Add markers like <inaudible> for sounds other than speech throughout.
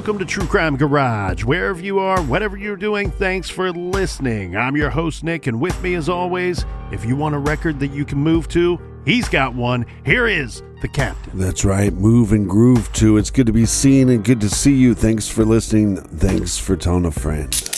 Welcome to True Crime Garage. Wherever you are, whatever you're doing, thanks for listening. I'm your host, Nick, and with me, as always, if you want a record that you can move to, he's got one. Here is the captain. That's right. Move and groove too. It's good to be seen and good to see you. Thanks for listening. Thanks for telling a friend.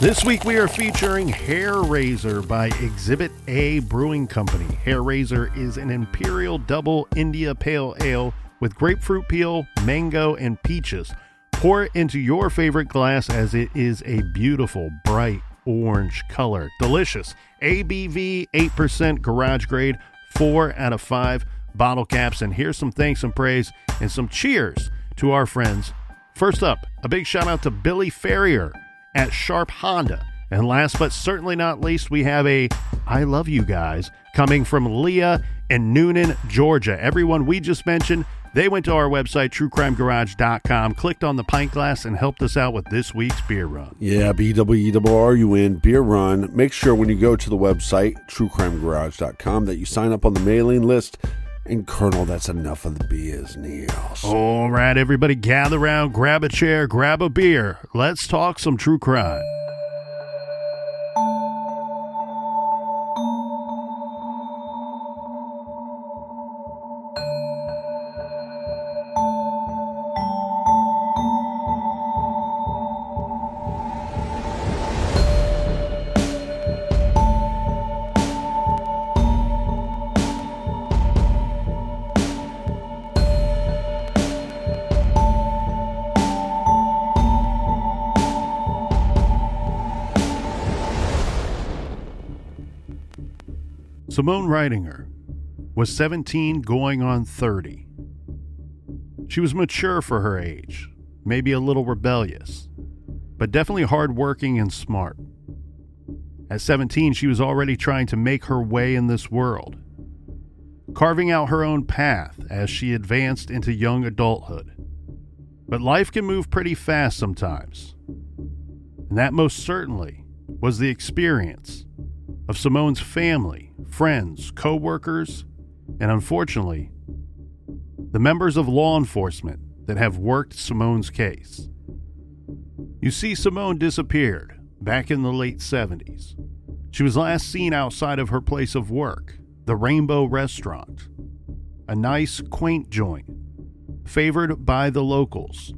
This week we are featuring Hair Raiser by Exhibit A Brewing Company. Hair Raiser is an Imperial Double India Pale Ale with grapefruit peel, mango, and peaches. Pour it into your favorite glass as it is a beautiful, bright orange color. Delicious. ABV 8% garage grade, 4 out of 5 bottle caps. And here's some thanks and praise and some cheers to our friends. First up, a big shout out to Billy Ferrier at Sharp Honda. And last but certainly not least, we have a I love you guys coming from Leah in Newnan, Georgia. Everyone we just mentioned, they went to our website, truecrimegarage.com, clicked on the pint glass, and helped us out with this week's beer run. Yeah, B-W-E-R-U-N, beer run. Make sure when you go to the website, truecrimegarage.com, that you sign up on the mailing list. And Colonel, that's enough of the beers, Niels. All right, everybody, gather around, grab a chair, grab a beer. Let's talk some true crime. Simone Ridinger was 17 going on 30. She was mature for her age, maybe a little rebellious, but definitely hardworking and smart. At 17, she was already trying to make her way in this world, carving out her own path as she advanced into young adulthood. But life can move pretty fast sometimes, and that most certainly was the experience of Simone's family, friends, co workers, and unfortunately, the members of law enforcement that have worked Simone's case. You see, Simone disappeared back in the late 70s. She was last seen outside of her place of work, the Rainbow Restaurant, a nice, quaint joint, favored by the locals.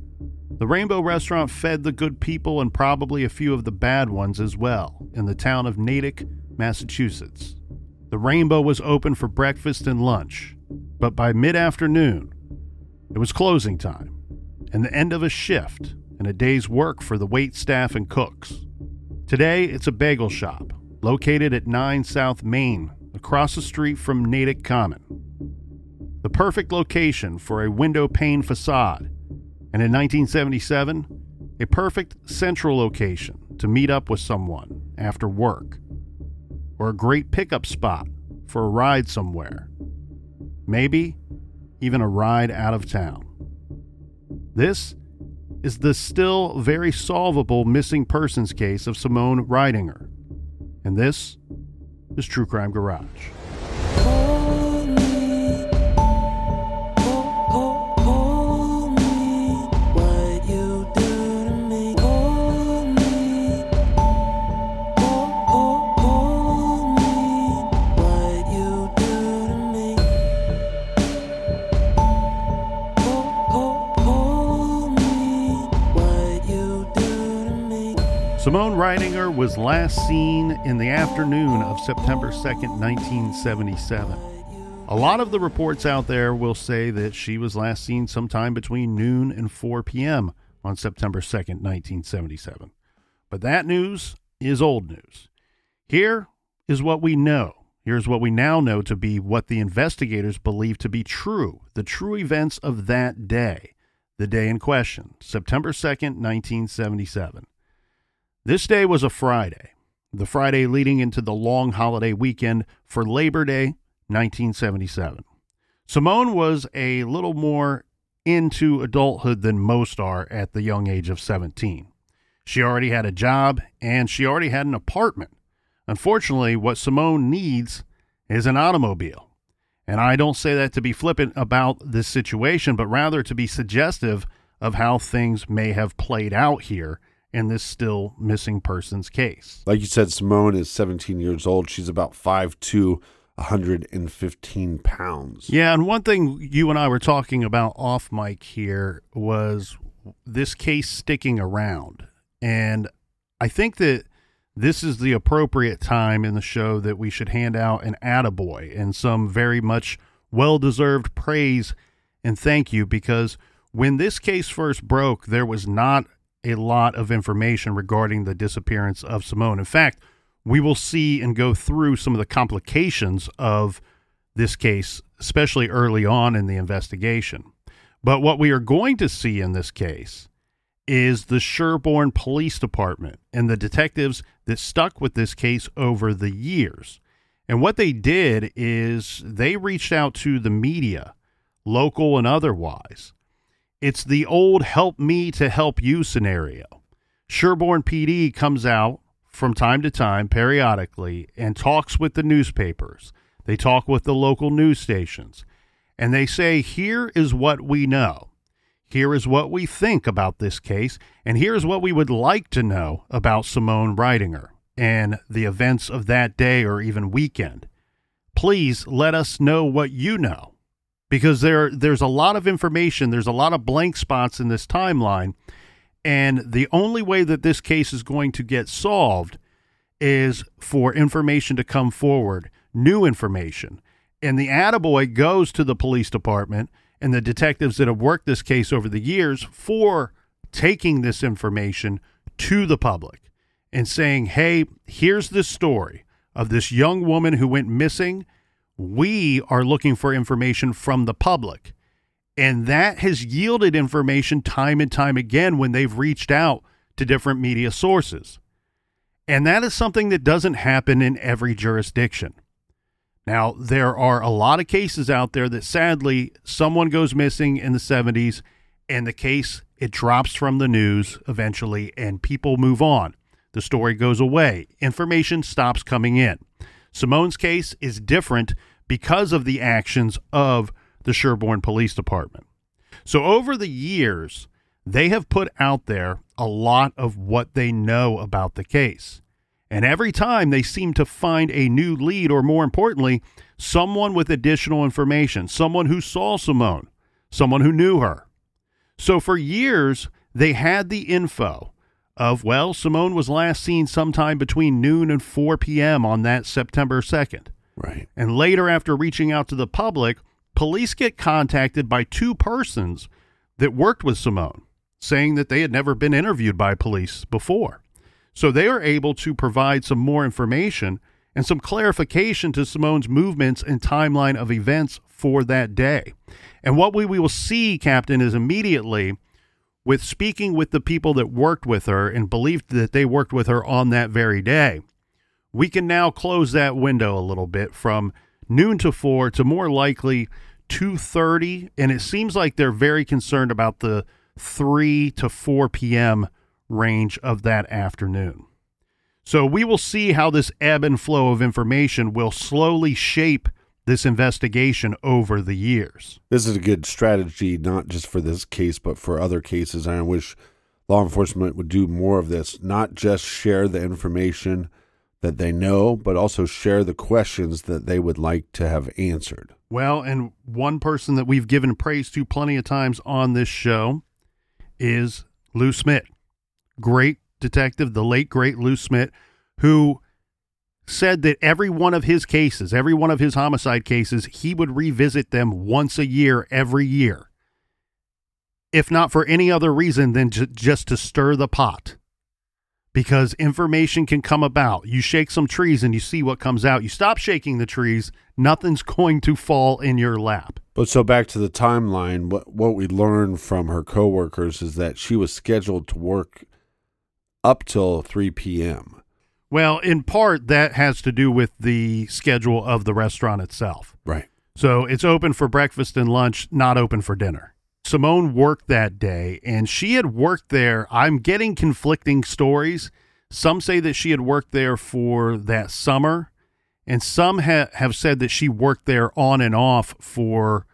The Rainbow Restaurant fed the good people and probably a few of the bad ones as well in the town of Natick, Massachusetts. The Rainbow was open for breakfast and lunch, but by mid afternoon, it was closing time and the end of a shift and a day's work for the wait staff and cooks. Today, it's a bagel shop located at 9 South Main, across the street from Natick Common. The perfect location for a window pane facade, and in 1977, a perfect central location to meet up with someone after work or a great pickup spot for a ride somewhere. Maybe even a ride out of town. This is the still very solvable missing persons case of Simone Ridinger. And this is True Crime Garage. Simone Ridinger was last seen in the afternoon of September 2nd, 1977. A lot of the reports out there will say that she was last seen sometime between noon and 4 p.m. on September 2nd, 1977. But that news is old news. Here is what we know. Here's what we now know to be what the investigators believe to be true the true events of that day, the day in question, September 2nd, 1977. This day was a Friday, the Friday leading into the long holiday weekend for Labor Day 1977. Simone was a little more into adulthood than most are at the young age of 17. She already had a job and she already had an apartment. Unfortunately, what Simone needs is an automobile. And I don't say that to be flippant about this situation, but rather to be suggestive of how things may have played out here in this still missing persons case. Like you said, Simone is 17 years old. She's about 5'2, 115 pounds. Yeah, and one thing you and I were talking about off mic here was this case sticking around. And I think that this is the appropriate time in the show that we should hand out an attaboy and some very much well deserved praise and thank you because when this case first broke, there was not a lot of information regarding the disappearance of Simone. In fact, we will see and go through some of the complications of this case, especially early on in the investigation. But what we are going to see in this case is the Sherborn Police Department and the detectives that stuck with this case over the years. And what they did is they reached out to the media, local and otherwise. It's the old help me to help you scenario. Sherborn PD comes out from time to time, periodically, and talks with the newspapers. They talk with the local news stations. And they say, here is what we know. Here is what we think about this case, and here's what we would like to know about Simone Ridinger and the events of that day or even weekend. Please let us know what you know because there there's a lot of information, there's a lot of blank spots in this timeline, and the only way that this case is going to get solved is for information to come forward, new information. And the attaboy goes to the police department and the detectives that have worked this case over the years for taking this information to the public and saying, hey, here's this story of this young woman who went missing. We are looking for information from the public. And that has yielded information time and time again when they've reached out to different media sources. And that is something that doesn't happen in every jurisdiction. Now, there are a lot of cases out there that sadly someone goes missing in the 70s and the case it drops from the news eventually and people move on. The story goes away. Information stops coming in. Simone's case is different because of the actions of the Sherborn Police Department. So over the years, they have put out there a lot of what they know about the case. And every time they seem to find a new lead, or more importantly, someone with additional information, someone who saw Simone, someone who knew her. So for years, they had the info of, well, Simone was last seen sometime between noon and 4 p.m. on that September 2nd. Right. And later, after reaching out to the public, police get contacted by two persons that worked with Simone, saying that they had never been interviewed by police before. So they are able to provide some more information and some clarification to Simone's movements and timeline of events for that day. And what we, we will see, Captain, is immediately with speaking with the people that worked with her and believed that they worked with her on that very day, we can now close that window a little bit from noon to 4 to more likely 2:30 and it seems like they're very concerned about the 3 to 4 p.m range of that afternoon. So we will see how this ebb and flow of information will slowly shape this investigation over the years. This is a good strategy, not just for this case, but for other cases. And I wish law enforcement would do more of this, not just share the information that they know, but also share the questions that they would like to have answered. Well, and one person that we've given praise to plenty of times on this show is Lou Smit great detective, the late great Lou Smit, who said that every one of his cases, every one of his homicide cases, he would revisit them once a year, every year. If not for any other reason than j- just to stir the pot. Because information can come about. You shake some trees and you see what comes out. You stop shaking the trees, nothing's going to fall in your lap. But so back to the timeline, what what we learned from her coworkers is that she was scheduled to work up till 3 p.m. Well, in part, that has to do with the schedule of the restaurant itself. Right. So it's open for breakfast and lunch, not open for dinner. Simone worked that day, and she had worked there. I'm getting conflicting stories. Some say that she had worked there for that summer, and some ha- have said that she worked there on and off for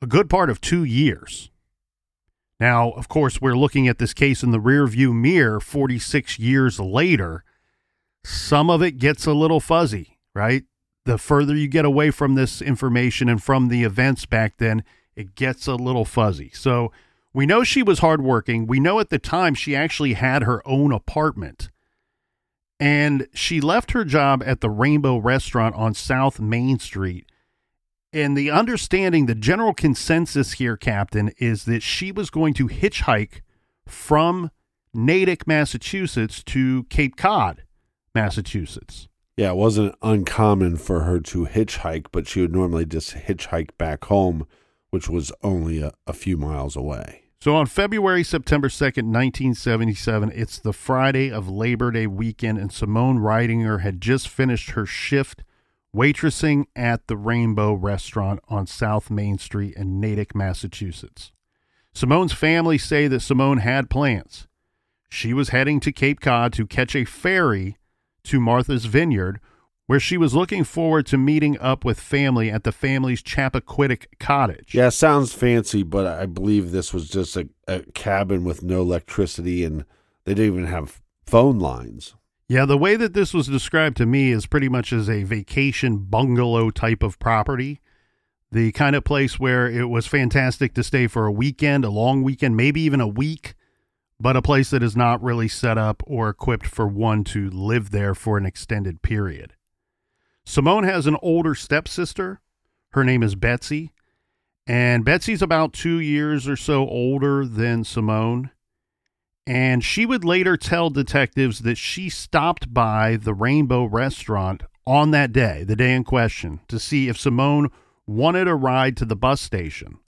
a good part of two years. Now, of course, we're looking at this case in the rearview mirror 46 years later. Some of it gets a little fuzzy, right? The further you get away from this information and from the events back then, it gets a little fuzzy. So we know she was hardworking. We know at the time she actually had her own apartment. And she left her job at the Rainbow Restaurant on South Main Street and the understanding, the general consensus here, Captain, is that she was going to hitchhike from Natick, Massachusetts to Cape Cod, Massachusetts. Yeah, it wasn't uncommon for her to hitchhike, but she would normally just hitchhike back home, which was only a, a few miles away. So on February, September 2nd, 1977, it's the Friday of Labor Day weekend, and Simone Ridinger had just finished her shift waitressing at the Rainbow Restaurant on South Main Street in Natick, Massachusetts. Simone's family say that Simone had plans. She was heading to Cape Cod to catch a ferry to Martha's Vineyard, where she was looking forward to meeting up with family at the family's Chappaquiddick cottage. Yeah, sounds fancy, but I believe this was just a, a cabin with no electricity and they didn't even have phone lines. Yeah, the way that this was described to me is pretty much as a vacation bungalow type of property. The kind of place where it was fantastic to stay for a weekend, a long weekend, maybe even a week, but a place that is not really set up or equipped for one to live there for an extended period. Simone has an older stepsister. Her name is Betsy. And Betsy's about two years or so older than Simone. And she would later tell detectives that she stopped by the Rainbow restaurant on that day, the day in question, to see if Simone wanted a ride to the bus station.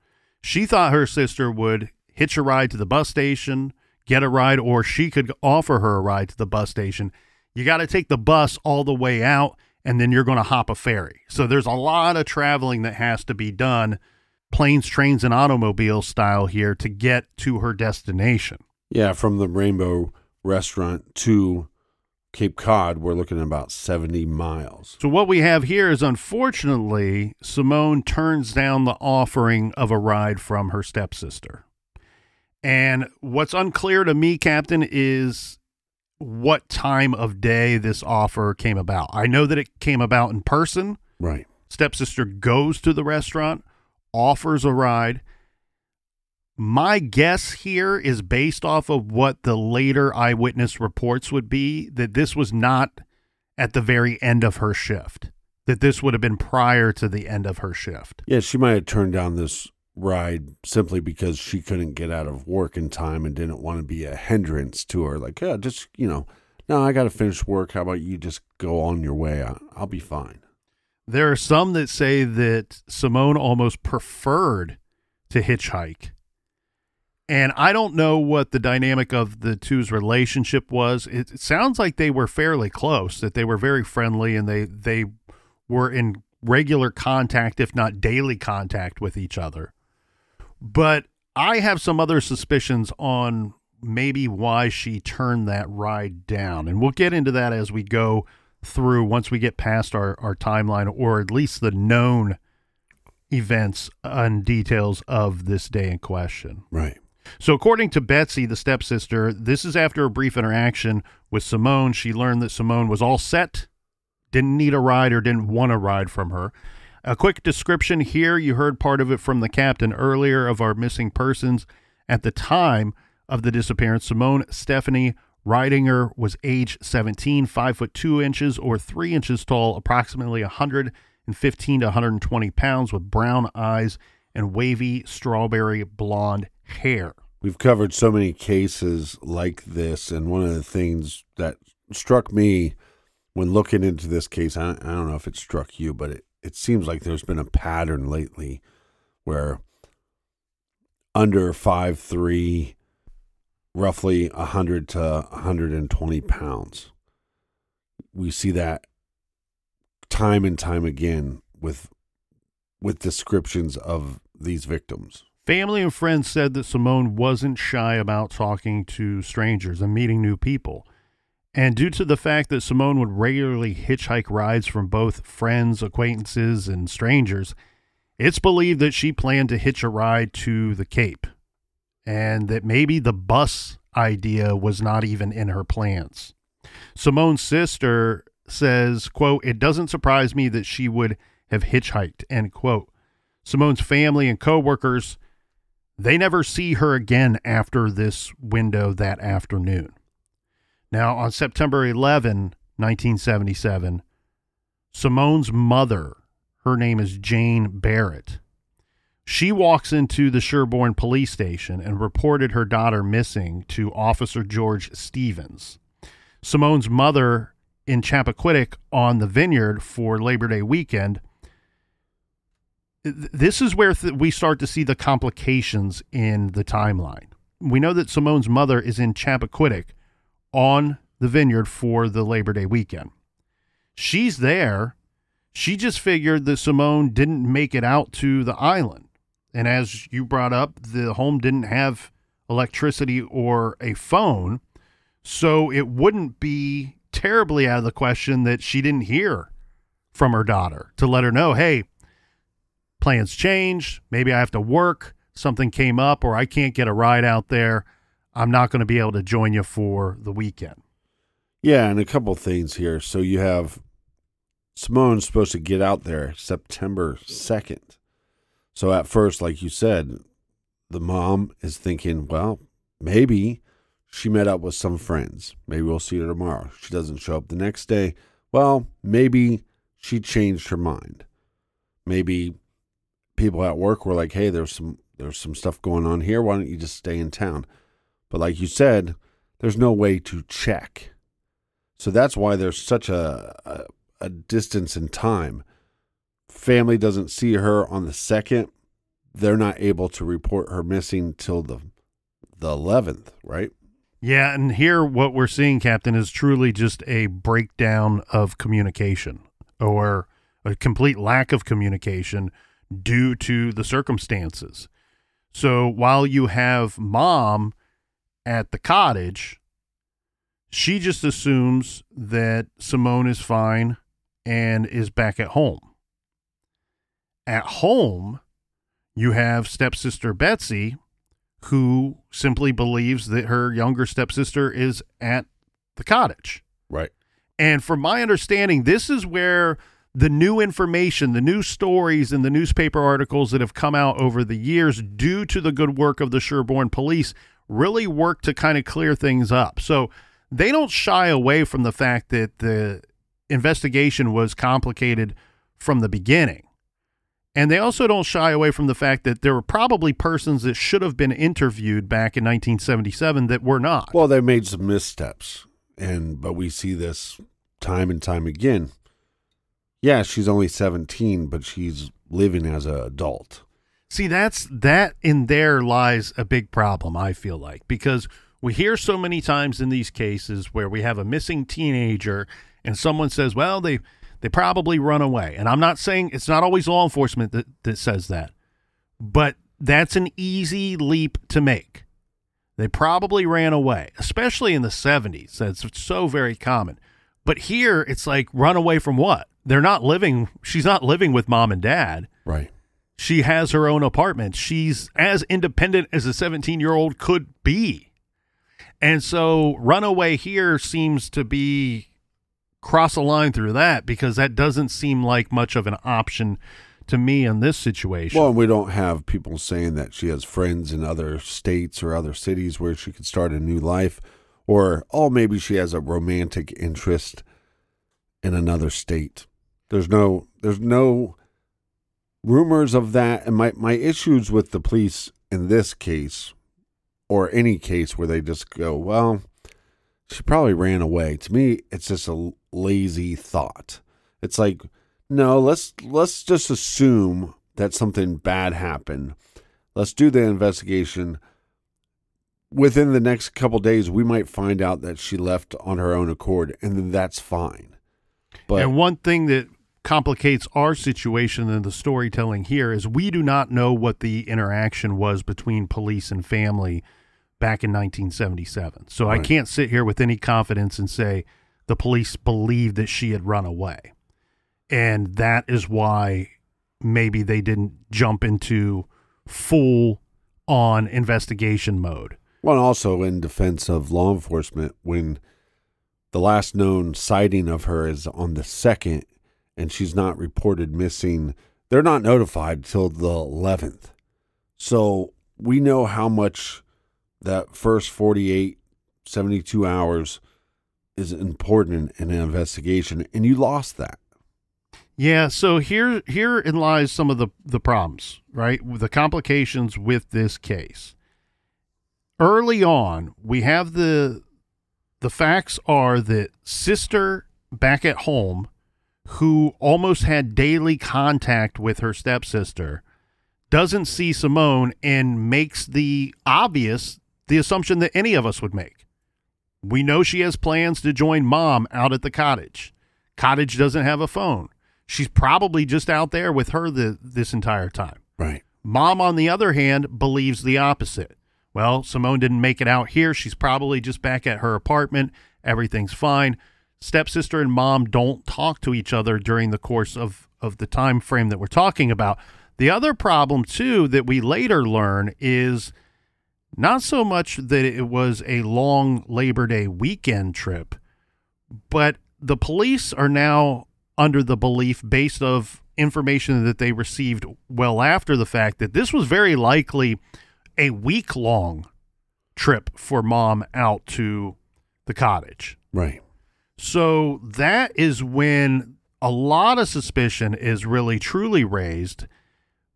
She thought her sister would hitch a ride to the bus station, get a ride, or she could offer her a ride to the bus station. You got to take the bus all the way out, and then you're going to hop a ferry. So there's a lot of traveling that has to be done, planes, trains, and automobiles style here, to get to her destination. Yeah, from the Rainbow Restaurant to Cape Cod, we're looking at about 70 miles. So, what we have here is unfortunately, Simone turns down the offering of a ride from her stepsister. And what's unclear to me, Captain, is what time of day this offer came about. I know that it came about in person. Right. Stepsister goes to the restaurant, offers a ride. My guess here is based off of what the later eyewitness reports would be that this was not at the very end of her shift, that this would have been prior to the end of her shift. Yeah, she might have turned down this ride simply because she couldn't get out of work in time and didn't want to be a hindrance to her. Like, yeah, just, you know, no, I got to finish work. How about you just go on your way? I'll, be fine. There are some that say that Simone almost preferred to hitchhike and I don't know what the dynamic of the two's relationship was. It, sounds like they were fairly close, that they were very friendly and they they were in regular contact, if not daily contact with each other. But I have some other suspicions on maybe why she turned that ride down. And we'll get into that as we go through once we get past our, our timeline or at least the known events and details of this day in question. Right. So, according to Betsy, the stepsister, this is after a brief interaction with Simone. She learned that Simone was all set, didn't need a ride or didn't want a ride from her. A quick description here. You heard part of it from the captain earlier of our missing persons. At the time of the disappearance, Simone Stephanie Ridinger was age 17, 5 foot 2 inches or 3 inches tall, approximately 115 to 120 pounds, with brown eyes and wavy strawberry blonde hair. We've covered so many cases like this, and one of the things that struck me when looking into this case, I, I don't know if it struck you, but it, it seems like there's been a pattern lately where under five three, roughly 100 to 120 pounds. We see that time and time again with with descriptions of these victims. Family and friends said that Simone wasn't shy about talking to strangers and meeting new people. And due to the fact that Simone would regularly hitchhike rides from both friends, acquaintances, and strangers, it's believed that she planned to hitch a ride to the Cape and that maybe the bus idea was not even in her plans. Simone's sister says, quote, it doesn't surprise me that she would have hitchhiked, end quote. Simone's family and coworkers, they never see her again after this window that afternoon. Now, on September 11, 1977, Simone's mother, her name is Jane Barrett, she walks into the Sherborn police station and reported her daughter missing to Officer George Stevens. Simone's mother in Chappaquiddick on the vineyard for Labor Day weekend. This is where th- we start to see the complications in the timeline. We know that Simone's mother is in Chappaquiddick on the vineyard for the Labor Day weekend. She's there. She just figured that Simone didn't make it out to the island. And as you brought up, the home didn't have electricity or a phone. So it wouldn't be terribly out of the question that she didn't hear from her daughter to let her know, hey, plans changed. Maybe I have to work. Something came up, or I can't get a ride out there. I'm not going to be able to join you for the weekend. Yeah, and a couple things here. So you have Simone's supposed to get out there September 2nd. So at first, like you said, the mom is thinking, well, maybe she met up with some friends. Maybe we'll see her tomorrow. She doesn't show up the next day. Well, maybe she changed her mind. Maybe people at work were like, "Hey, there's some there's some stuff going on here. Why don't you just stay in town?" But like you said, there's no way to check. So that's why there's such a, a, a distance in time. Family doesn't see her on the second. They're not able to report her missing till the the eleventh, right? Yeah, and here what we're seeing, Captain, is truly just a breakdown of communication or a complete lack of communication due to the circumstances. So while you have mom at the cottage, she just assumes that Simone is fine and is back at home. At home, you have stepsister Betsy, who simply believes that her younger stepsister is at the cottage. Right. And from my understanding, this is where the new information, the new stories, and the newspaper articles that have come out over the years, due to the good work of the Sherborn police, really work to kind of clear things up. So they don't shy away from the fact that the investigation was complicated from the beginning. And they also don't shy away from the fact that there were probably persons that should have been interviewed back in 1977 that were not. Well, they made some missteps, and but we see this time and time again. Yeah, she's only 17, but she's living as an adult. See, that's that in there lies a big problem, I feel like, because we hear so many times in these cases where we have a missing teenager and someone says, well, they they probably run away. And I'm not saying it's not always law enforcement that, that says that, but that's an easy leap to make. They probably ran away, especially in the 70s. That's so very common. But here it's like run away from what? They're not living, she's not living with mom and dad. Right. She has her own apartment. She's as independent as a 17 year old could be. And so runaway here seems to be cross a line through that because that doesn't seem like much of an option to me in this situation. Well, we don't have people saying that she has friends in other states or other cities where she could start a new life, or oh, maybe she has a romantic interest in another state. There's no, there's no rumors of that, and my my issues with the police in this case, or any case where they just go, well, she probably ran away. To me, it's just a lazy thought. It's like, no, let's let's just assume that something bad happened. Let's do the investigation. Within the next couple days, we might find out that she left on her own accord, and then that's fine. But and one thing that complicates our situation and the storytelling here is we do not know what the interaction was between police and family back in 1977. So I can't sit here with any confidence and say the police believed that she had run away. And that is why maybe they didn't jump into full on investigation mode. Well, also in defense of law enforcement, when the last known sighting of her is on the second and she's not reported missing, they're not notified till the 11th. So we know how much that first 48, 72 hours is important in an investigation, and you lost that. Yeah, so here herein lies some of the the problems, right? The complications with this case. Early on, we have the the facts are that sister back at home who almost had daily contact with her stepsister doesn't see Simone and makes the obvious the assumption that any of us would make. We know she has plans to join mom out at the cottage. Cottage doesn't have a phone. She's probably just out there with her the, this entire time. Right. Mom, on the other hand, believes the opposite. Well, Simone didn't make it out here. She's probably just back at her apartment. Everything's fine. Stepsister and mom don't talk to each other during the course of, of the time frame that we're talking about. The other problem, too, that we later learn is not so much that it was a long Labor Day weekend trip, but the police are now under the belief based of information that they received well after the fact that this was very likely a week long trip for mom out to the cottage. Right. So that is when a lot of suspicion is really truly raised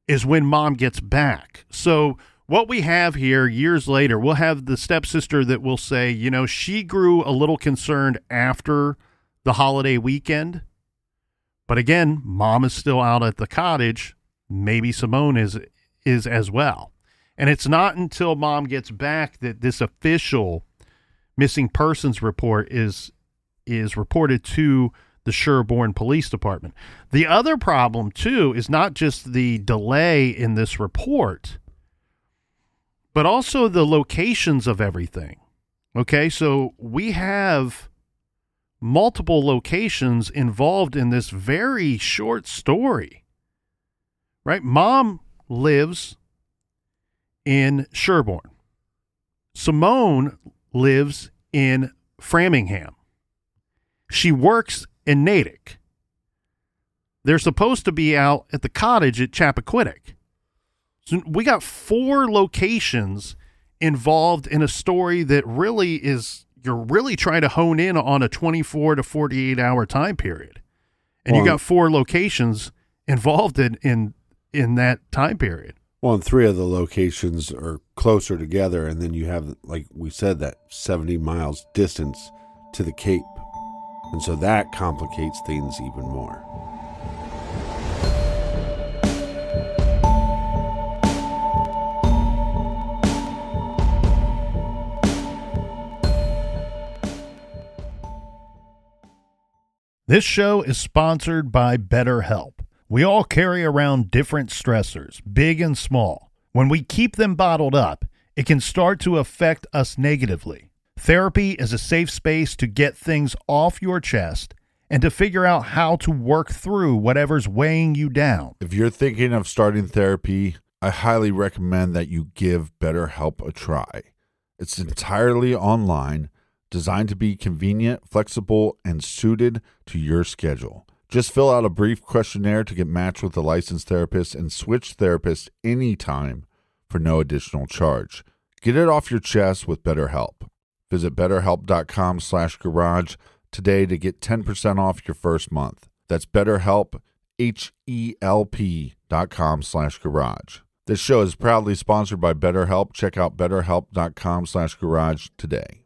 is when mom gets back. So what we have here years later, we'll have the stepsister that will say, you know, she grew a little concerned after the holiday weekend. But again, mom is still out at the cottage. Maybe Simone is is as well. And it's not until mom gets back that this official missing persons report is is reported to the Sherborn Police Department. The other problem too is not just the delay in this report, but also the locations of everything. Okay, so we have multiple locations involved in this very short story. Right? Mom lives in Sherborn. Simone lives in Framingham. She works in Natick. They're supposed to be out at the cottage at Chappaquiddick. So we got four locations involved in a story that really is you're really trying to hone in on a 24 to 48 hour time period. And you got four locations involved in in in that time period. Well, and three of the locations are closer together, and then you have, like we said, that 70 miles distance to the Cape. And so that complicates things even more. This show is sponsored by BetterHelp. We all carry around different stressors, big and small. When we keep them bottled up, it can start to affect us negatively. Therapy is a safe space to get things off your chest and to figure out how to work through whatever's weighing you down. If you're thinking of starting therapy, I highly recommend that you give BetterHelp a try. It's entirely online, designed to be convenient, flexible, and suited to your schedule. Just fill out a brief questionnaire to get matched with a licensed therapist and switch therapists anytime for no additional charge. Get it off your chest with BetterHelp. Visit betterhelp.com slash garage today to get 10% off your first month. That's BetterHelp, H-E-L-P dot com slash garage. This show is proudly sponsored by BetterHelp. Check out betterhelp.com slash garage today.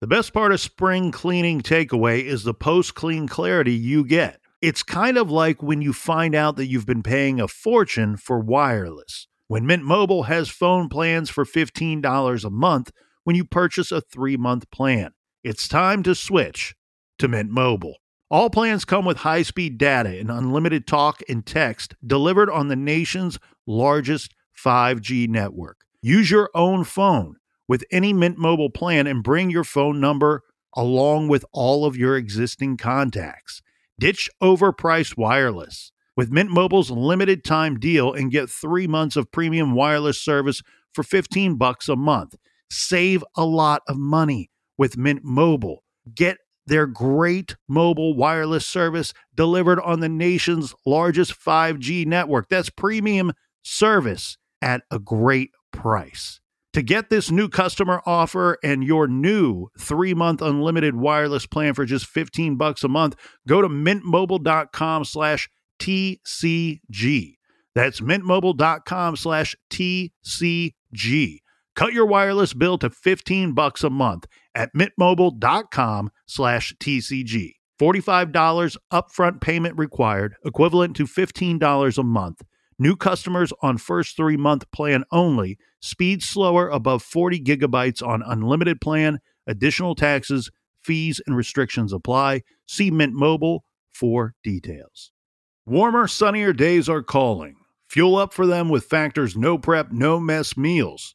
The best part of spring cleaning takeaway is the post clean clarity you get. It's kind of like when you find out that you've been paying a fortune for wireless. When Mint Mobile has phone plans for $15 a month when you purchase a three month plan, it's time to switch to Mint Mobile. All plans come with high speed data and unlimited talk and text delivered on the nation's largest 5G network. Use your own phone with any Mint Mobile plan and bring your phone number along with all of your existing contacts. Ditch overpriced wireless with Mint Mobile's limited time deal and get 3 months of premium wireless service for 15 bucks a month. Save a lot of money with Mint Mobile. Get their great mobile wireless service delivered on the nation's largest 5G network. That's premium service at a great price. To get this new customer offer and your new 3-month unlimited wireless plan for just 15 bucks a month, go to mintmobile.com slash TCG. That's mintmobile.com slash TCG. Cut your wireless bill to 15 bucks a month at mintmobile.com slash TCG. $45 upfront payment required, equivalent to $15 a month. New customers on first three month plan only. Speed slower above 40 gigabytes on unlimited plan. Additional taxes, fees, and restrictions apply. See Mint Mobile for details. Warmer, sunnier days are calling. Fuel up for them with Factor's no prep, no mess meals.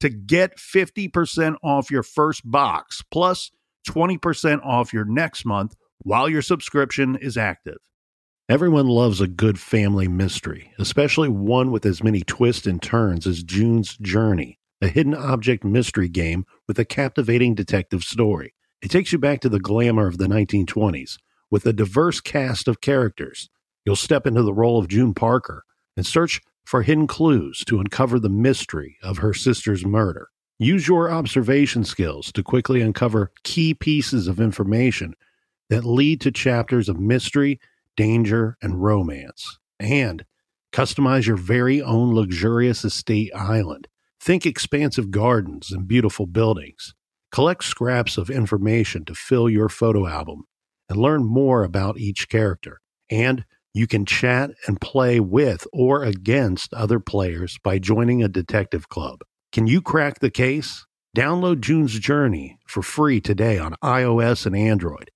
to get 50% off your first box, plus 20% off your next month while your subscription is active. Everyone loves a good family mystery, especially one with as many twists and turns as June's Journey, a hidden object mystery game with a captivating detective story. It takes you back to the glamour of the 1920s with a diverse cast of characters. You'll step into the role of June Parker and search for hidden clues to uncover the mystery of her sister's murder. Use your observation skills to quickly uncover key pieces of information that lead to chapters of mystery, danger, and romance. And customize your very own luxurious estate island. Think expansive gardens and beautiful buildings. Collect scraps of information to fill your photo album and learn more about each character. And you can chat and play with or against other players by joining a detective club. Can you crack the case? Download June's Journey for free today on iOS and Android.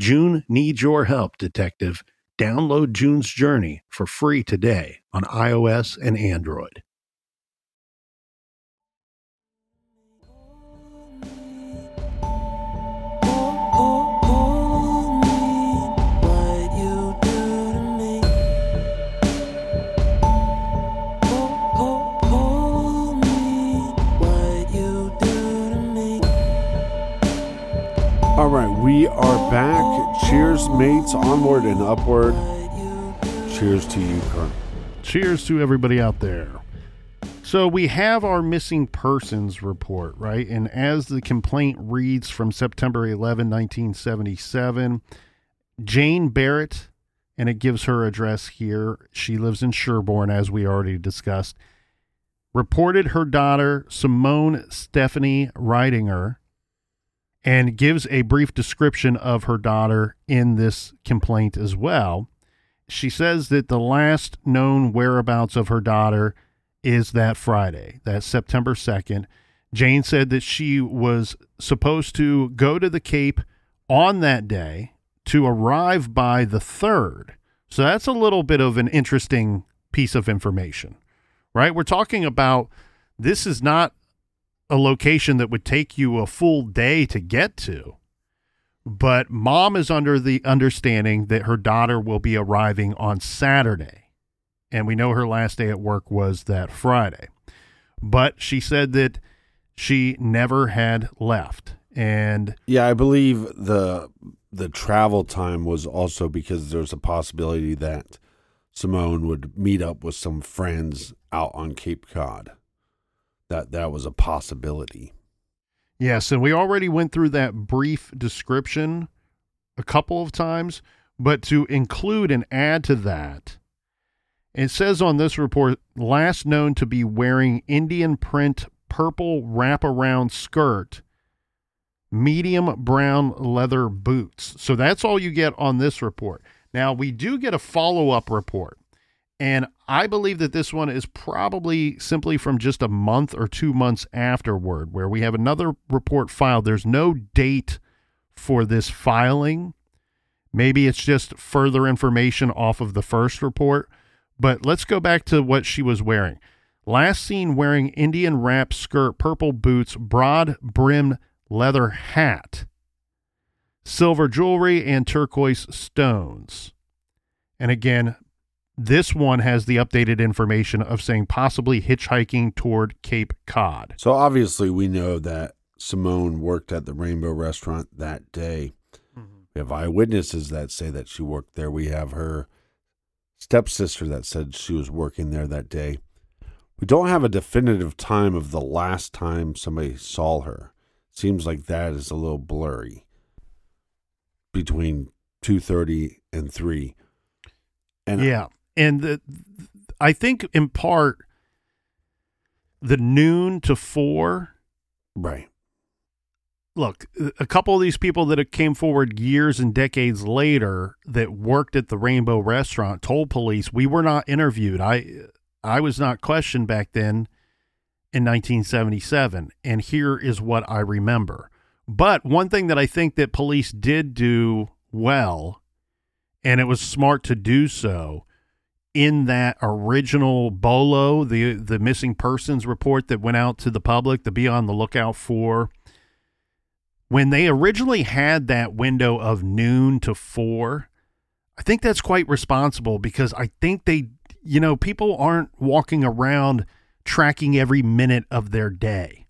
June needs your help, detective. Download June's Journey for free today on iOS and Android. All right, we are back. Cheers, mates. Onward and upward. Cheers to you, Colonel. Cheers to everybody out there. So we have our missing persons report, right? And as the complaint reads from September 11, 1977, Jane Barrett, and it gives her address here. She lives in Sherborn, as we already discussed. Reported her daughter, Simone Stephanie Ridinger, and gives a brief description of her daughter in this complaint as well. She says that the last known whereabouts of her daughter is that Friday, that September 2nd. Jane said that she was supposed to go to the Cape on that day to arrive by the 3rd. So that's a little bit of an interesting piece of information, right? We're talking about this is not a location that would take you a full day to get to. But mom is under the understanding that her daughter will be arriving on Saturday. And we know her last day at work was that Friday. But she said that she never had left. And Yeah, I believe the the travel time was also because there's a possibility that Simone would meet up with some friends out on Cape Cod. That that was a possibility. yes, and we already went through that brief description a couple of times, but to include and add to that, it says on this report last known to be wearing Indian print purple wraparound skirt, medium brown leather boots. So that's all you get on this report. Now, we do get a follow up report, and I believe that this one is probably simply from just a month or two months afterward, where we have another report filed. There's no date for this filing. Maybe it's just further information off of the first report. But let's go back to what she was wearing. Last seen wearing Indian wrap skirt, purple boots, broad brimmed leather hat, silver jewelry, and turquoise stones. And again, this one has the updated information of saying possibly hitchhiking toward Cape Cod. So obviously we know that Simone worked at the Rainbow Restaurant that day. Mm-hmm. We have eyewitnesses that say that she worked there. We have her stepsister that said she was working there that day. We don't have a definitive time of the last time somebody saw her. Seems like that is a little blurry between 2:30 and 3. And yeah, and the, I think in part the noon to four. right. Look, a couple of these people that came forward years and decades later that worked at the Rainbow Restaurant told police we were not interviewed. I I was not questioned back then in 1977, and here is what I remember. But one thing that I think that police did do well, and it was smart to do so, in that original Bolo, the the missing persons report that went out to the public to be on the lookout for. When they originally had that window of noon to four, I think that's quite responsible because I think they, you know, people aren't walking around tracking every minute of their day.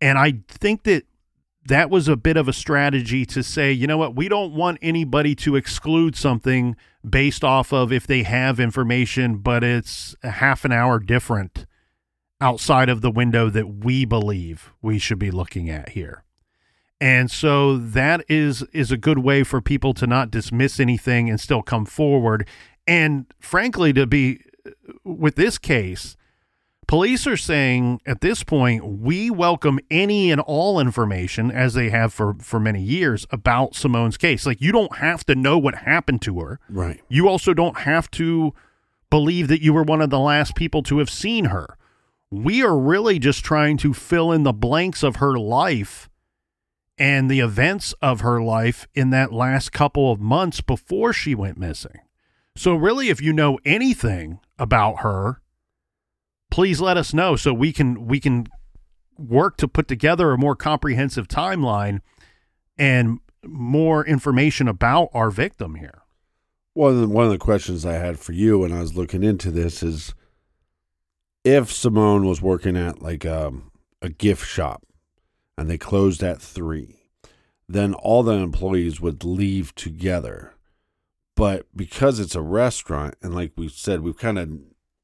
And I think that that was a bit of a strategy to say, you know what, we don't want anybody to exclude something based off of if they have information, but it's a half an hour different outside of the window that we believe we should be looking at here. And so that is is a good way for people to not dismiss anything and still come forward. And frankly, to be with this case, police are saying at this point, we welcome any and all information, as they have for, for many years, about Simone's case. Like you don't have to know what happened to her. Right. You also don't have to believe that you were one of the last people to have seen her. We are really just trying to fill in the blanks of her life and the events of her life in that last couple of months before she went missing. So, really, if you know anything about her, please let us know so we can we can work to put together a more comprehensive timeline and more information about our victim here. One of the, one of the questions I had for you when I was looking into this is if Simone was working at like a, a gift shop and they closed at three, then all the employees would leave together. But because it's a restaurant, and like we said, we've kind of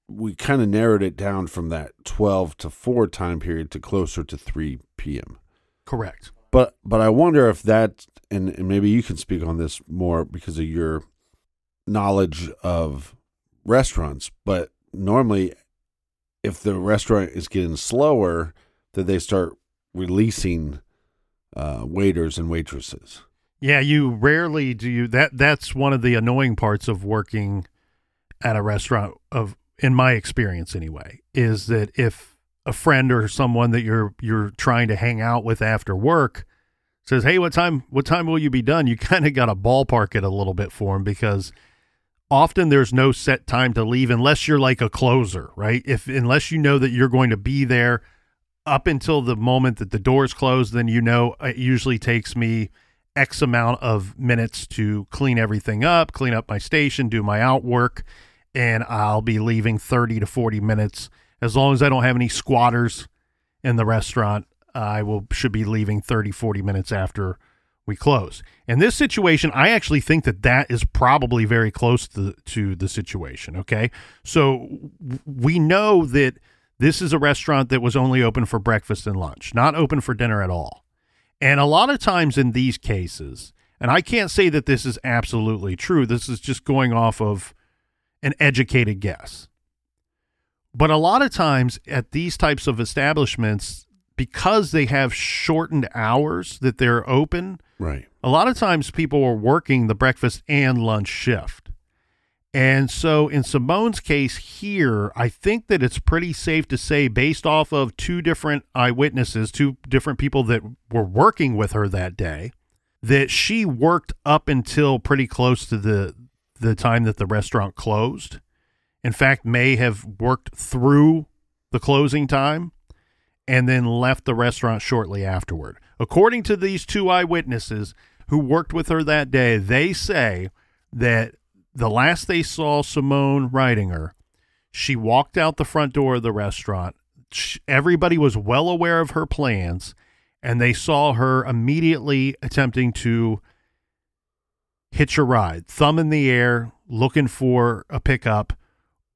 we kind of narrowed it down from that twelve to four time period to closer to three p.m. Correct. But but I wonder if that and, and maybe you can speak on this more because of your knowledge of restaurants. But normally, if the restaurant is getting slower, that they start releasing uh, waiters and waitresses. Yeah, you rarely do you that that's one of the annoying parts of working at a restaurant of in my experience anyway is that if a friend or someone that you're you're trying to hang out with after work says, "Hey, what time what time will you be done?" You <laughs> kind of got to ballpark it a little bit for them because often there's no set time to leave unless you're like a closer, right? If unless you know that you're going to be there up until the moment that the doors close, then you know uh, it usually takes me X amount of minutes to clean everything up, clean up my station, do my outwork, and I'll be leaving 30 to 40 minutes. As long as I don't have any squatters in the restaurant, I will should be leaving 30, 40 minutes after we close. In this situation, I actually think that that is probably very close to, to the situation. Okay. So we know that this is a restaurant that was only open for breakfast and lunch, not open for dinner at all. And a lot of times in these cases, and I can't say that this is absolutely true, this is just going off of an educated guess. But a lot of times at these types of establishments, because they have shortened hours that they're open, Right. a lot of times people are working the breakfast and lunch shift. And so in Simone's case here, I think that it's pretty safe to say, based off of two different eyewitnesses, two different people that were working with her that day, that she worked up until pretty close to the the time that the restaurant closed. In fact, may have worked through the closing time and then left the restaurant shortly afterward. According to these two eyewitnesses who worked with her that day, they say that the last they saw Simone Ridinger, she walked out the front door of the restaurant. Everybody was well aware of her plans, and they saw her immediately attempting to hitch a ride, thumb in the air, looking for a pickup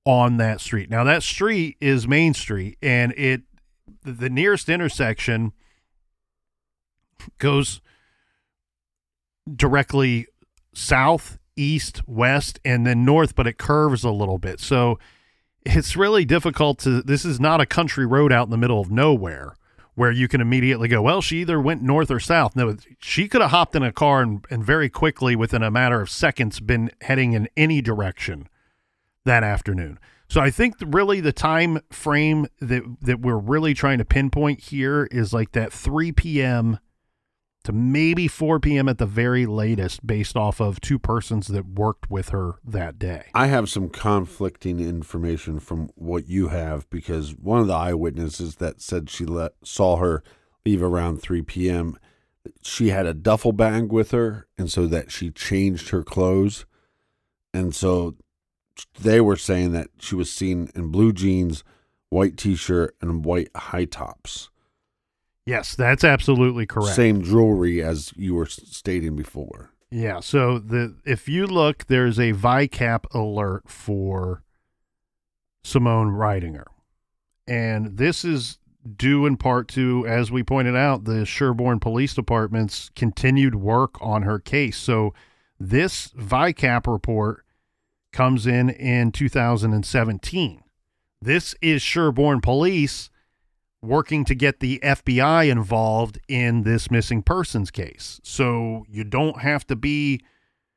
on that street. Now, that street is Main Street, and it the nearest intersection goes directly south, east, west, and then north, but it curves a little bit. So it's really difficult to. This is not a country road out in the middle of nowhere where you can immediately go, well, she either went north or south. No, she could have hopped in a car and, and very quickly, within a matter of seconds, been heading in any direction that afternoon. So I think really the time frame that that we're really trying to pinpoint here is like that 3 p.m. to maybe 4 p.m. at the very latest, based off of two persons that worked with her that day. I have some conflicting information from what you have because one of the eyewitnesses that said she let, saw her leave around 3 p.m. She had a duffel bag with her, and so that she changed her clothes. And so they were saying that she was seen in blue jeans, white t shirt, and white high tops. Yes, that's absolutely correct. Same jewelry as you were stating before. Yeah. So the if you look, there's a VICAP alert for Simone Ridinger, and this is due in part to, as we pointed out, the Sherborn Police Department's continued work on her case. So this VICAP report comes in in 2017. This is Sherborn Police working to get the FBI involved in this missing persons case. So you don't have to be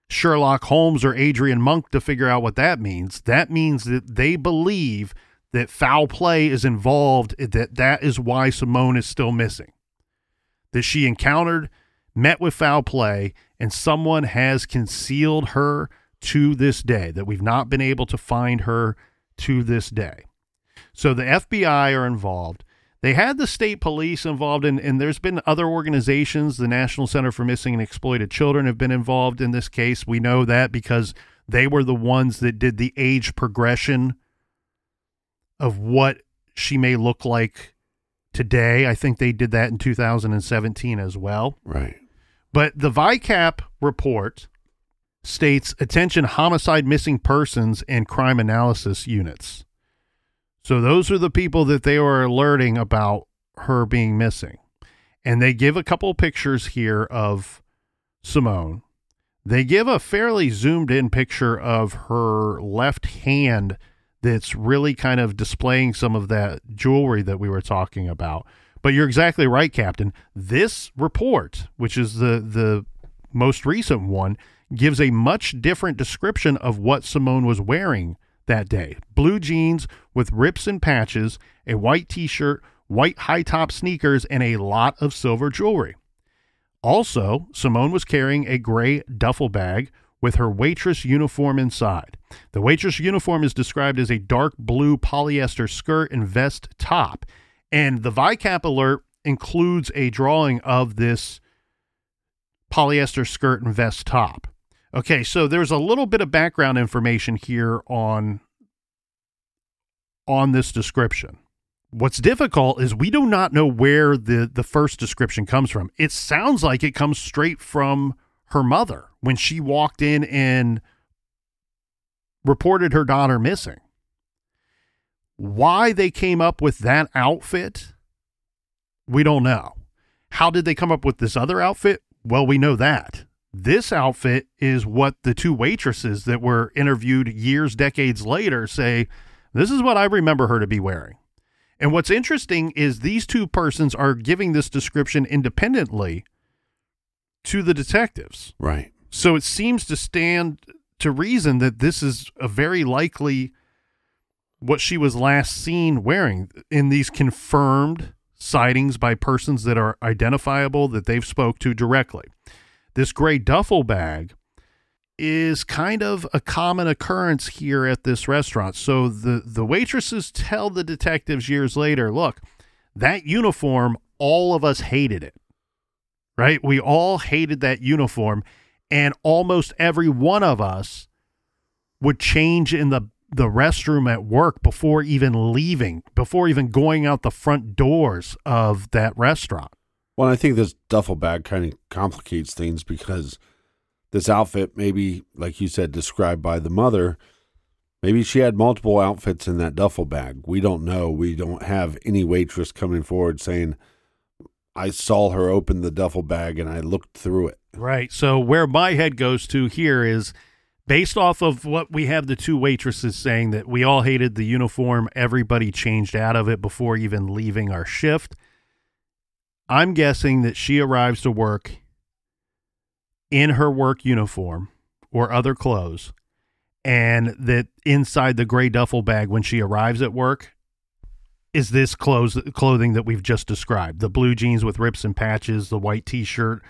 Sherlock Holmes or Adrian Monk to figure out what that means. That means that they believe that foul play is involved, that that is why Simone is still missing. That she encountered, met with foul play, and someone has concealed her to this day, that we've not been able to find her to this day. So the FBI are involved. They had the state police involved, in, and there's been other organizations. The National Center for Missing and Exploited Children have been involved in this case. We know that because they were the ones that did the age progression of what she may look like today. I think they did that in 2017 as well. Right. But the VICAP report states attention homicide missing persons and crime analysis units. So those are the people that they were alerting about her being missing. And they give a couple pictures here of Simone. They give a fairly zoomed in picture of her left hand that's really kind of displaying some of that jewelry that we were talking about. But you're exactly right, Captain. This report, which is the the most recent one, gives a much different description of what Simone was wearing that day blue jeans with rips and patches, a white t shirt, white high top sneakers, and a lot of silver jewelry. Also, Simone was carrying a gray duffel bag with her waitress uniform inside. The waitress uniform is described as a dark blue polyester skirt and vest top. And the VICAP alert includes a drawing of this polyester skirt and vest top. Okay, so there's a little bit of background information here on on this description. What's difficult is we do not know where the the first description comes from. It sounds like it comes straight from her mother when she walked in and reported her daughter missing. Why they came up with that outfit, we don't know. How did they come up with this other outfit? Well, we know that. This outfit is what the two waitresses that were interviewed years, decades later say, this is what I remember her to be wearing. And what's interesting is these two persons are giving this description independently to the detectives. Right. So it seems to stand to reason that this is a very likely what she was last seen wearing in these confirmed sightings by persons that are identifiable that they've spoke to directly. This gray duffel bag is kind of a common occurrence here at this restaurant. So the the waitresses tell the detectives years later, look, that uniform all of us hated it. Right? We all hated that uniform and almost every one of us would change in the the restroom at work before even leaving, before even going out the front doors of that restaurant. Well, I think this duffel bag kind of complicates things because this outfit, maybe like you said, described by the mother, maybe she had multiple outfits in that duffel bag. We don't know. We don't have any waitress coming forward saying, I saw her open the duffel bag and I looked through it. Right. So where my head goes to here is based off of what we have the two waitresses saying that we all hated the uniform, everybody changed out of it before even leaving our shift. I'm guessing that she arrives to work in her work uniform or other clothes, and that inside the gray duffel bag when she arrives at work is this clothes clothing that we've just described: the blue jeans with rips and patches, the white T-shirt,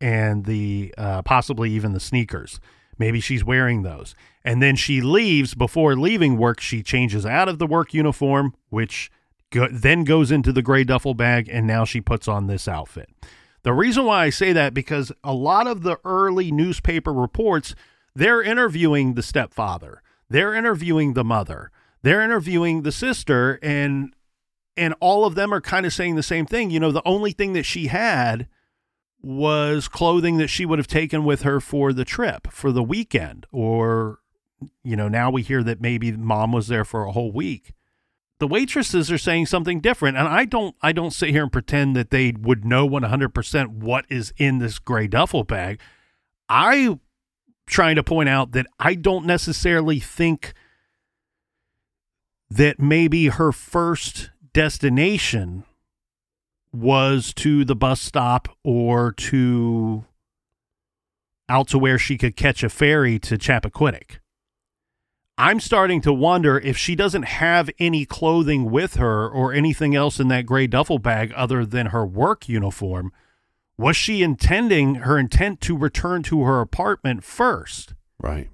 and the uh, possibly even the sneakers. Maybe she's wearing those, and then she leaves. Before leaving work, she changes out of the work uniform, which go- then goes into the gray duffel bag, and now she puts on this outfit. The reason why I say that because a lot of the early newspaper reports, they're interviewing the stepfather, they're interviewing the mother, they're interviewing the sister, and and all of them are kind of saying the same thing. You know, the only thing that she had was clothing that she would have taken with her for the trip, for the weekend, or you know, now we hear that maybe mom was there for a whole week the waitresses are saying something different and i don't i don't sit here and pretend that they would know 100% what is in this gray duffel bag i trying to point out that i don't necessarily think that maybe her first destination was to the bus stop or to out to where she could catch a ferry to Chappaquiddick. I'm starting to wonder if she doesn't have any clothing with her or anything else in that gray duffel bag other than her work uniform. Was she intending her intent to return to her apartment first? Right.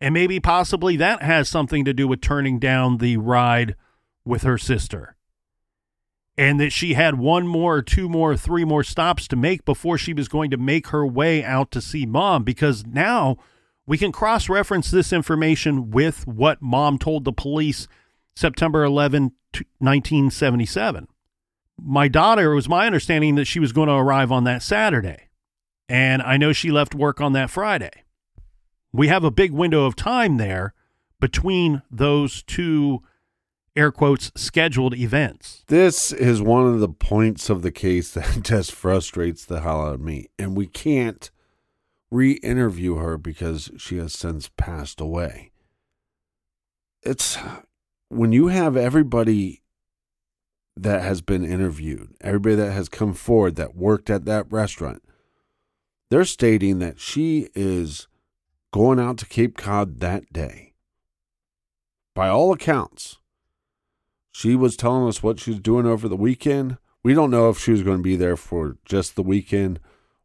And maybe possibly that has something to do with turning down the ride with her sister. And that she had one more, two more, three more stops to make before she was going to make her way out to see mom because now we can cross reference this information with what mom told the police September 11, 1977. My daughter, it was my understanding that she was going to arrive on that Saturday. And I know she left work on that Friday. We have a big window of time there between those two air quotes scheduled events. This is one of the points of the case that <laughs> just frustrates the hell out of me. And we can't re interview her because she has since passed away. It's when you have everybody that has been interviewed, everybody that has come forward that worked at that restaurant, they're stating that she is going out to Cape Cod that day. by all accounts, she was telling us what she was doing over the weekend. We don't know if she was going to be there for just the weekend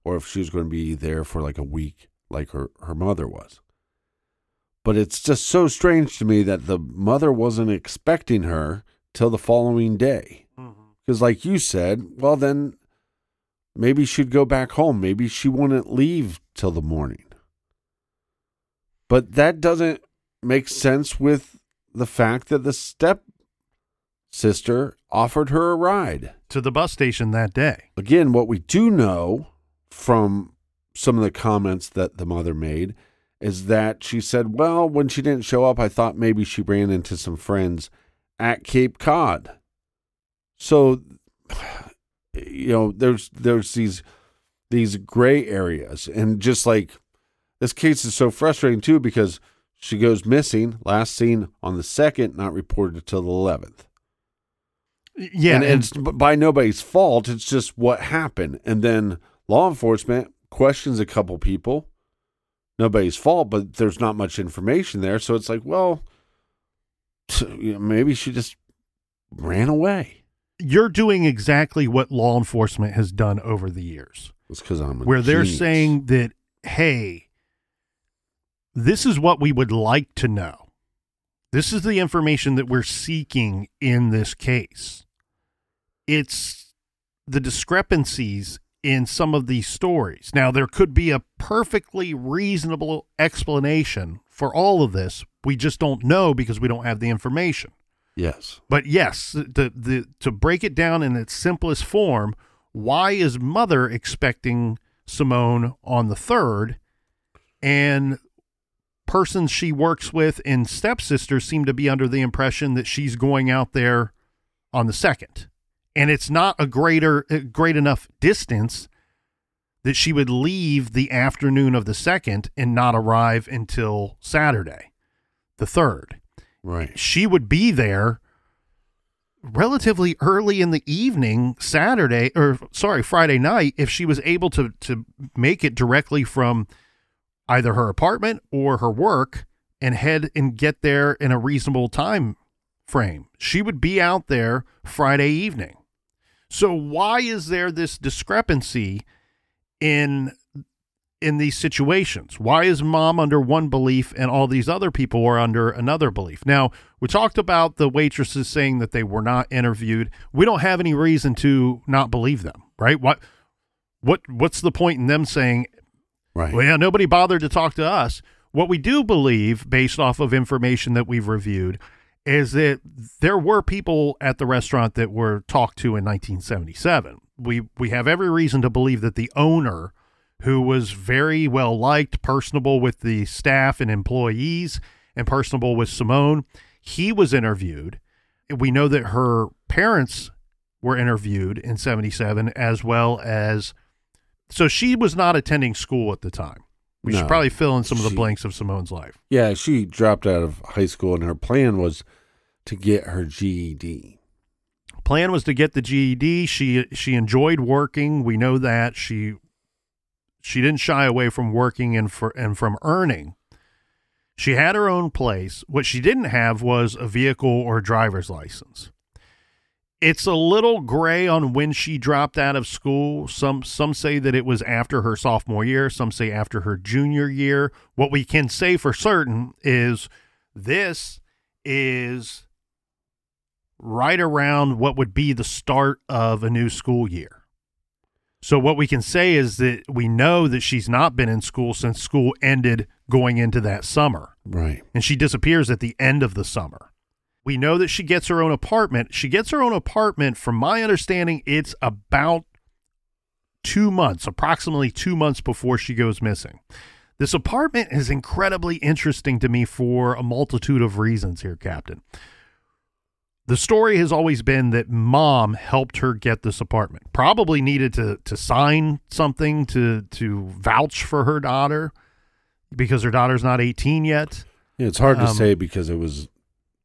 or if she was going to be there for like a week, like her, her mother was. But it's just so strange to me that the mother wasn't expecting her till the following day. Mm-hmm. Because, like you said, well, then maybe she'd go back home. Maybe she wouldn't leave till the morning. But that doesn't make sense with the fact that the step sister offered her a ride. To the bus station that day. Again, what we do know from some of the comments that the mother made is that she said, Well, when she didn't show up, I thought maybe she ran into some friends at Cape Cod. So, you know, there's there's these these gray areas, and just like this case is so frustrating too because she goes missing, last seen on the second, not reported until the eleventh. Yeah, and, and, it's by nobody's fault. It's just what happened, and then law enforcement questions a couple people. Nobody's fault, but there's not much information there, so it's like, well, maybe she just ran away. you're doing exactly what law enforcement has done over the years. It's because I'm where they're saying that, hey, this is what we would like to know. This is the information that we're seeking in this case. It's the discrepancies in some of these stories. Now, there could be a perfectly reasonable explanation for all of this. We just don't know because we don't have the information. yes, But yes, the, the to break it down in its simplest form, why is mother expecting Simone on the third, and persons she works with and stepsisters seem to be under the impression that she's going out there on the second, and it's not a greater uh, great enough distance that she would leave the afternoon of the second and not arrive until Saturday, the third right. she would be there relatively early in the evening Saturday or sorry Friday night if she was able to to make it directly from either her apartment or her work and head and get there in a reasonable time frame. She would be out there Friday evening. So why is there this discrepancy in in these situations? Why is mom under one belief and all these other people are under another belief? Now, we talked about the waitresses saying that they were not interviewed. We don't have any reason to not believe them, right? What what what's the point in them saying, Right. well, yeah, nobody bothered to talk to us? What we do believe, based off of information that we've reviewed, is that there were people at the restaurant that were talked to in 1977. We we have every reason to believe that the owner, who was very well liked, personable with the staff and employees, and personable with Simone, he was interviewed. We know that her parents were interviewed in 77 as well as so she was not attending school at the time. We should probably fill in some of the She- blanks of Simone's life. Yeah, she dropped out of high school, and her plan was to get her GED. plan was to get the GED. She she enjoyed working. We know that she she didn't shy away from working and for and from earning. She had her own place. What she didn't have was a vehicle or a driver's license. It's a little gray on when she dropped out of school. Some some say that it was after her sophomore year, some say after her junior year. What we can say for certain is this is right around what would be the start of a new school year. So what we can say is that we know that she's not been in school since school ended going into that summer Right. and she disappears at the end of the summer. We know that she gets her own apartment. She gets her own apartment from my understanding it's about 2 months, approximately 2 months before she goes missing. This apartment is incredibly interesting to me for a multitude of reasons here, Captain. The story has always been that mom helped her get this apartment. Probably needed to to sign something to to vouch for her daughter because her daughter's not 18 yet. Yeah, it's hard to Um, say because it was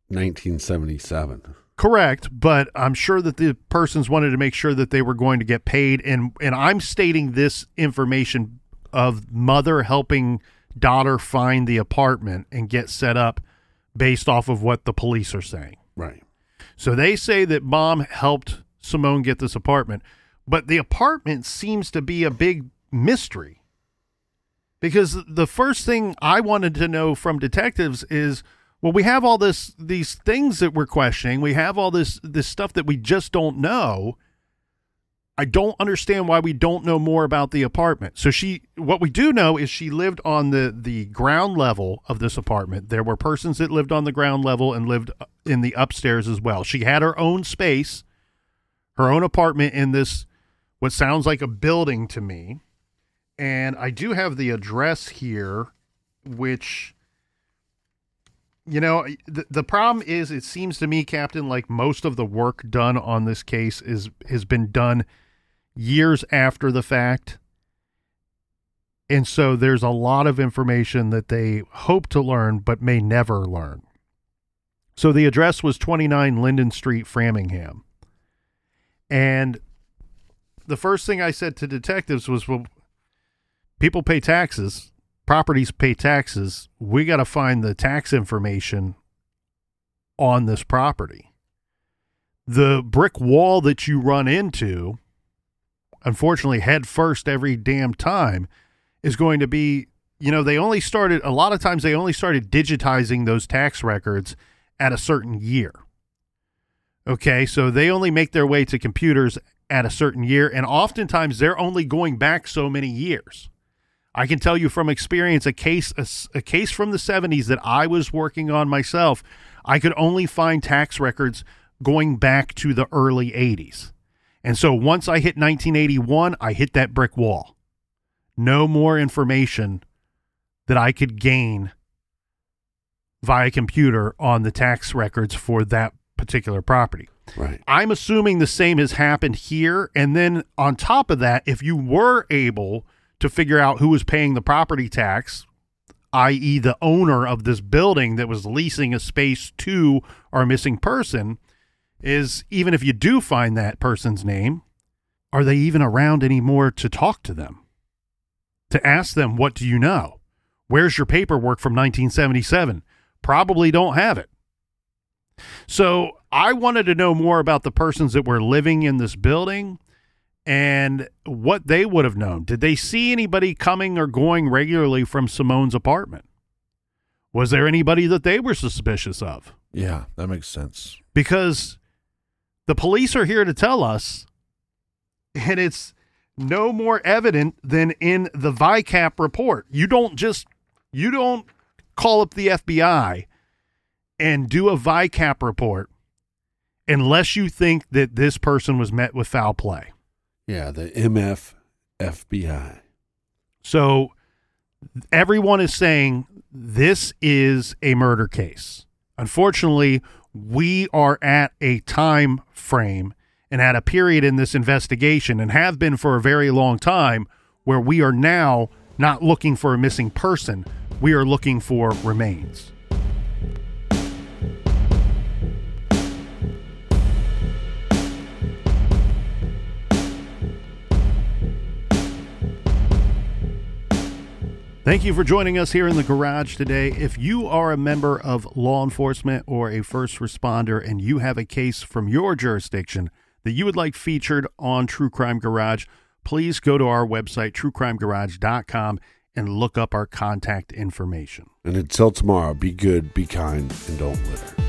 1977. Correct, but I'm sure that the persons wanted to make sure that they were going to get paid and and I'm stating this information of mother helping daughter find the apartment and get set up based off of what the police are saying. Right. So they say that mom helped Simone get this apartment, but the apartment seems to be a big mystery. Because the first thing I wanted to know from detectives is well we have all this these things that we're questioning, we have all this this stuff that we just don't know. I don't understand why we don't know more about the apartment. So she what we do know is she lived on the the ground level of this apartment. There were persons that lived on the ground level and lived uh, in the upstairs as well. She had her own space, her own apartment in this what sounds like a building to me. And I do have the address here which you know the, the problem is it seems to me captain like most of the work done on this case is has been done years after the fact. And so there's a lot of information that they hope to learn but may never learn. So the address was 29 Linden Street, Framingham. And the first thing I said to detectives was, well, people pay taxes, properties pay taxes. We got to find the tax information on this property. The brick wall that you run into unfortunately head first every damn time is going to be you know they only started a lot of times they only started digitizing those tax records at a certain year. Okay so they only make their way to computers at a certain year and oftentimes they're only going back so many years. I can tell you from experience a case a, a case from the 70s that i was working on myself i could only find tax records going back to the early 80s and so once I hit 1981, I hit that brick wall. No more information that I could gain via computer on the tax records for that particular property. Right. I'm assuming the same has happened here. And then on top of that, if you were able to figure out who was paying the property tax, i.e., the owner of this building that was leasing a space to our missing person, is even if you do find that person's name, are they even around anymore to talk to them? To ask them, what do you know? Where's your paperwork from 1977? Probably don't have it. So I wanted to know more about the persons that were living in this building and what they would have known. Did they see anybody coming or going regularly from Simone's apartment? Was there anybody that they were suspicious of? Yeah, that makes sense. Because the police are here to tell us, and it's no more evident than in the VICAP report. You don't just you don't call up the FBI and do a VICAP report unless you think that this person was met with foul play. Yeah, the MF FBI. So everyone is saying this is a murder case. Unfortunately, we are at a time frame and at a period in this investigation and have been for a very long time where we are now not looking for a missing person, we are looking for remains. Thank you for joining us here in the garage today. If you are a member of law enforcement or a first responder and you have a case from your jurisdiction that you would like featured on True Crime Garage, please go to our website, truecrimegarage.com, and look up our contact information. And until tomorrow, be good, be kind, and don't litter.